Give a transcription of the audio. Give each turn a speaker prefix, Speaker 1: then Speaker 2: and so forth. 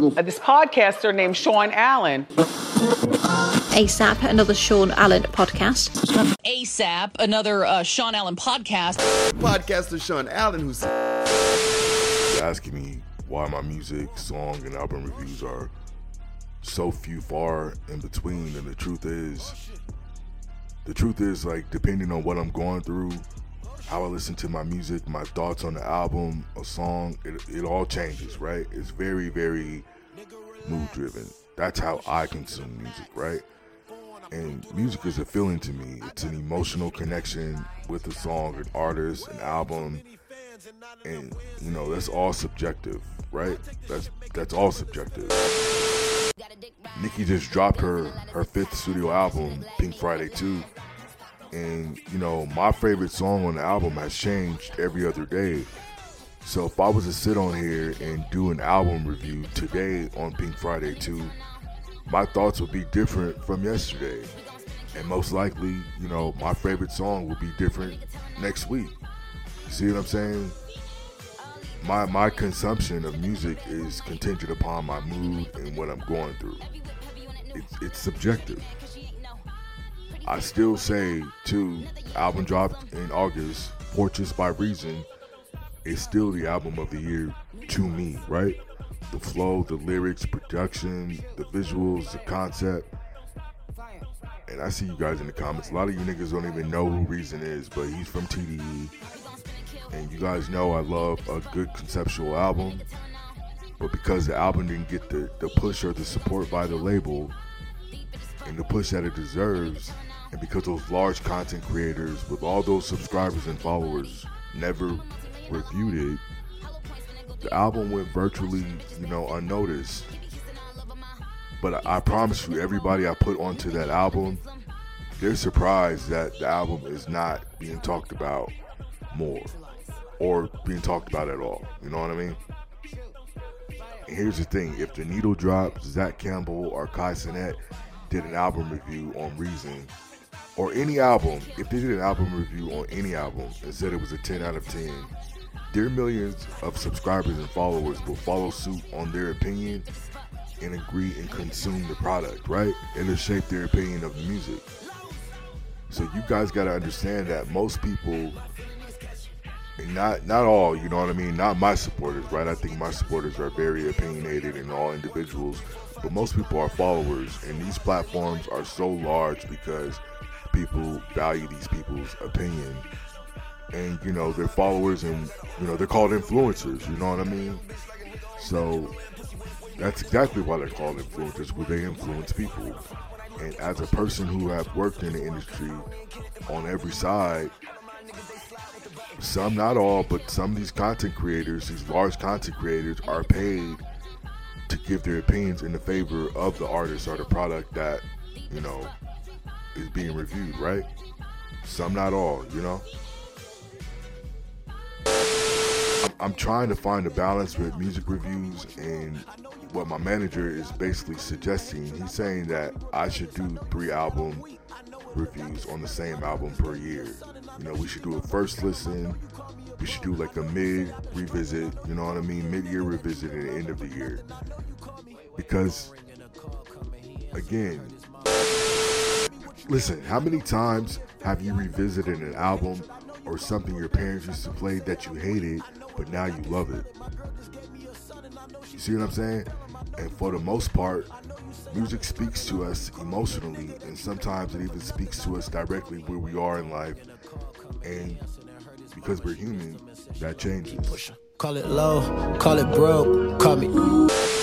Speaker 1: this podcaster named Shawn Allen.
Speaker 2: ASAP, another Shawn Allen podcast.
Speaker 3: ASAP, another uh, Shawn Allen podcast.
Speaker 4: Podcaster Shawn Allen, who's
Speaker 5: asking me why my music, song, and album reviews are so few far in between. And the truth is, the truth is, like, depending on what I'm going through, how I listen to my music, my thoughts on the album, a song, it, it all changes, right? It's very, very mood driven. That's how I consume music, right? And music is a feeling to me. It's an emotional connection with a song, an artist, an album. And you know, that's all subjective, right? That's that's all subjective. Nicki just dropped her her fifth studio album, Pink Friday 2. And you know, my favorite song on the album has changed every other day. So if I was to sit on here and do an album review today on Pink Friday 2, my thoughts would be different from yesterday. And most likely, you know, my favorite song will be different next week. See what I'm saying? My my consumption of music is contingent upon my mood and what I'm going through. It's it's subjective. I still say too, album dropped in August, Fortress by Reason is still the album of the year to me, right? The flow, the lyrics, production, the visuals, the concept. And I see you guys in the comments. A lot of you niggas don't even know who Reason is, but he's from TDE. And you guys know I love a good conceptual album. But because the album didn't get the, the push or the support by the label and the push that it deserves, and because those large content creators with all those subscribers and followers never reviewed it, the album went virtually, you know, unnoticed. But I, I promise you, everybody I put onto that album, they're surprised that the album is not being talked about more or being talked about at all. You know what I mean? And here's the thing if the needle drops, Zach Campbell or Kai Cenat did an album review on Reason, or any album, if they did an album review on any album and said it was a 10 out of 10, their millions of subscribers and followers will follow suit on their opinion and agree and consume the product, right? It'll shape their opinion of the music. So you guys got to understand that most people, not not all, you know what I mean, not my supporters, right? I think my supporters are very opinionated and all individuals, but most people are followers, and these platforms are so large because people value these people's opinion and you know their followers and you know they're called influencers you know what i mean? So that's exactly why they're called influencers because they influence people. And as a person who have worked in the industry on every side some not all but some of these content creators these large content creators are paid to give their opinions in the favor of the artist or the product that you know is being reviewed right? Some not all you know I'm trying to find a balance with music reviews and what my manager is basically suggesting. He's saying that I should do three album reviews on the same album per year. You know, we should do a first listen, we should do like a mid revisit, you know what I mean? Mid year revisit and end of the year. Because, again, listen, how many times have you revisited an album or something your parents used to play that you hated but now you love it. You see what I'm saying? And for the most part, music speaks to us emotionally, and sometimes it even speaks to us directly where we are in life. And because we're human, that changes.
Speaker 6: Call it low, call it broke, call me.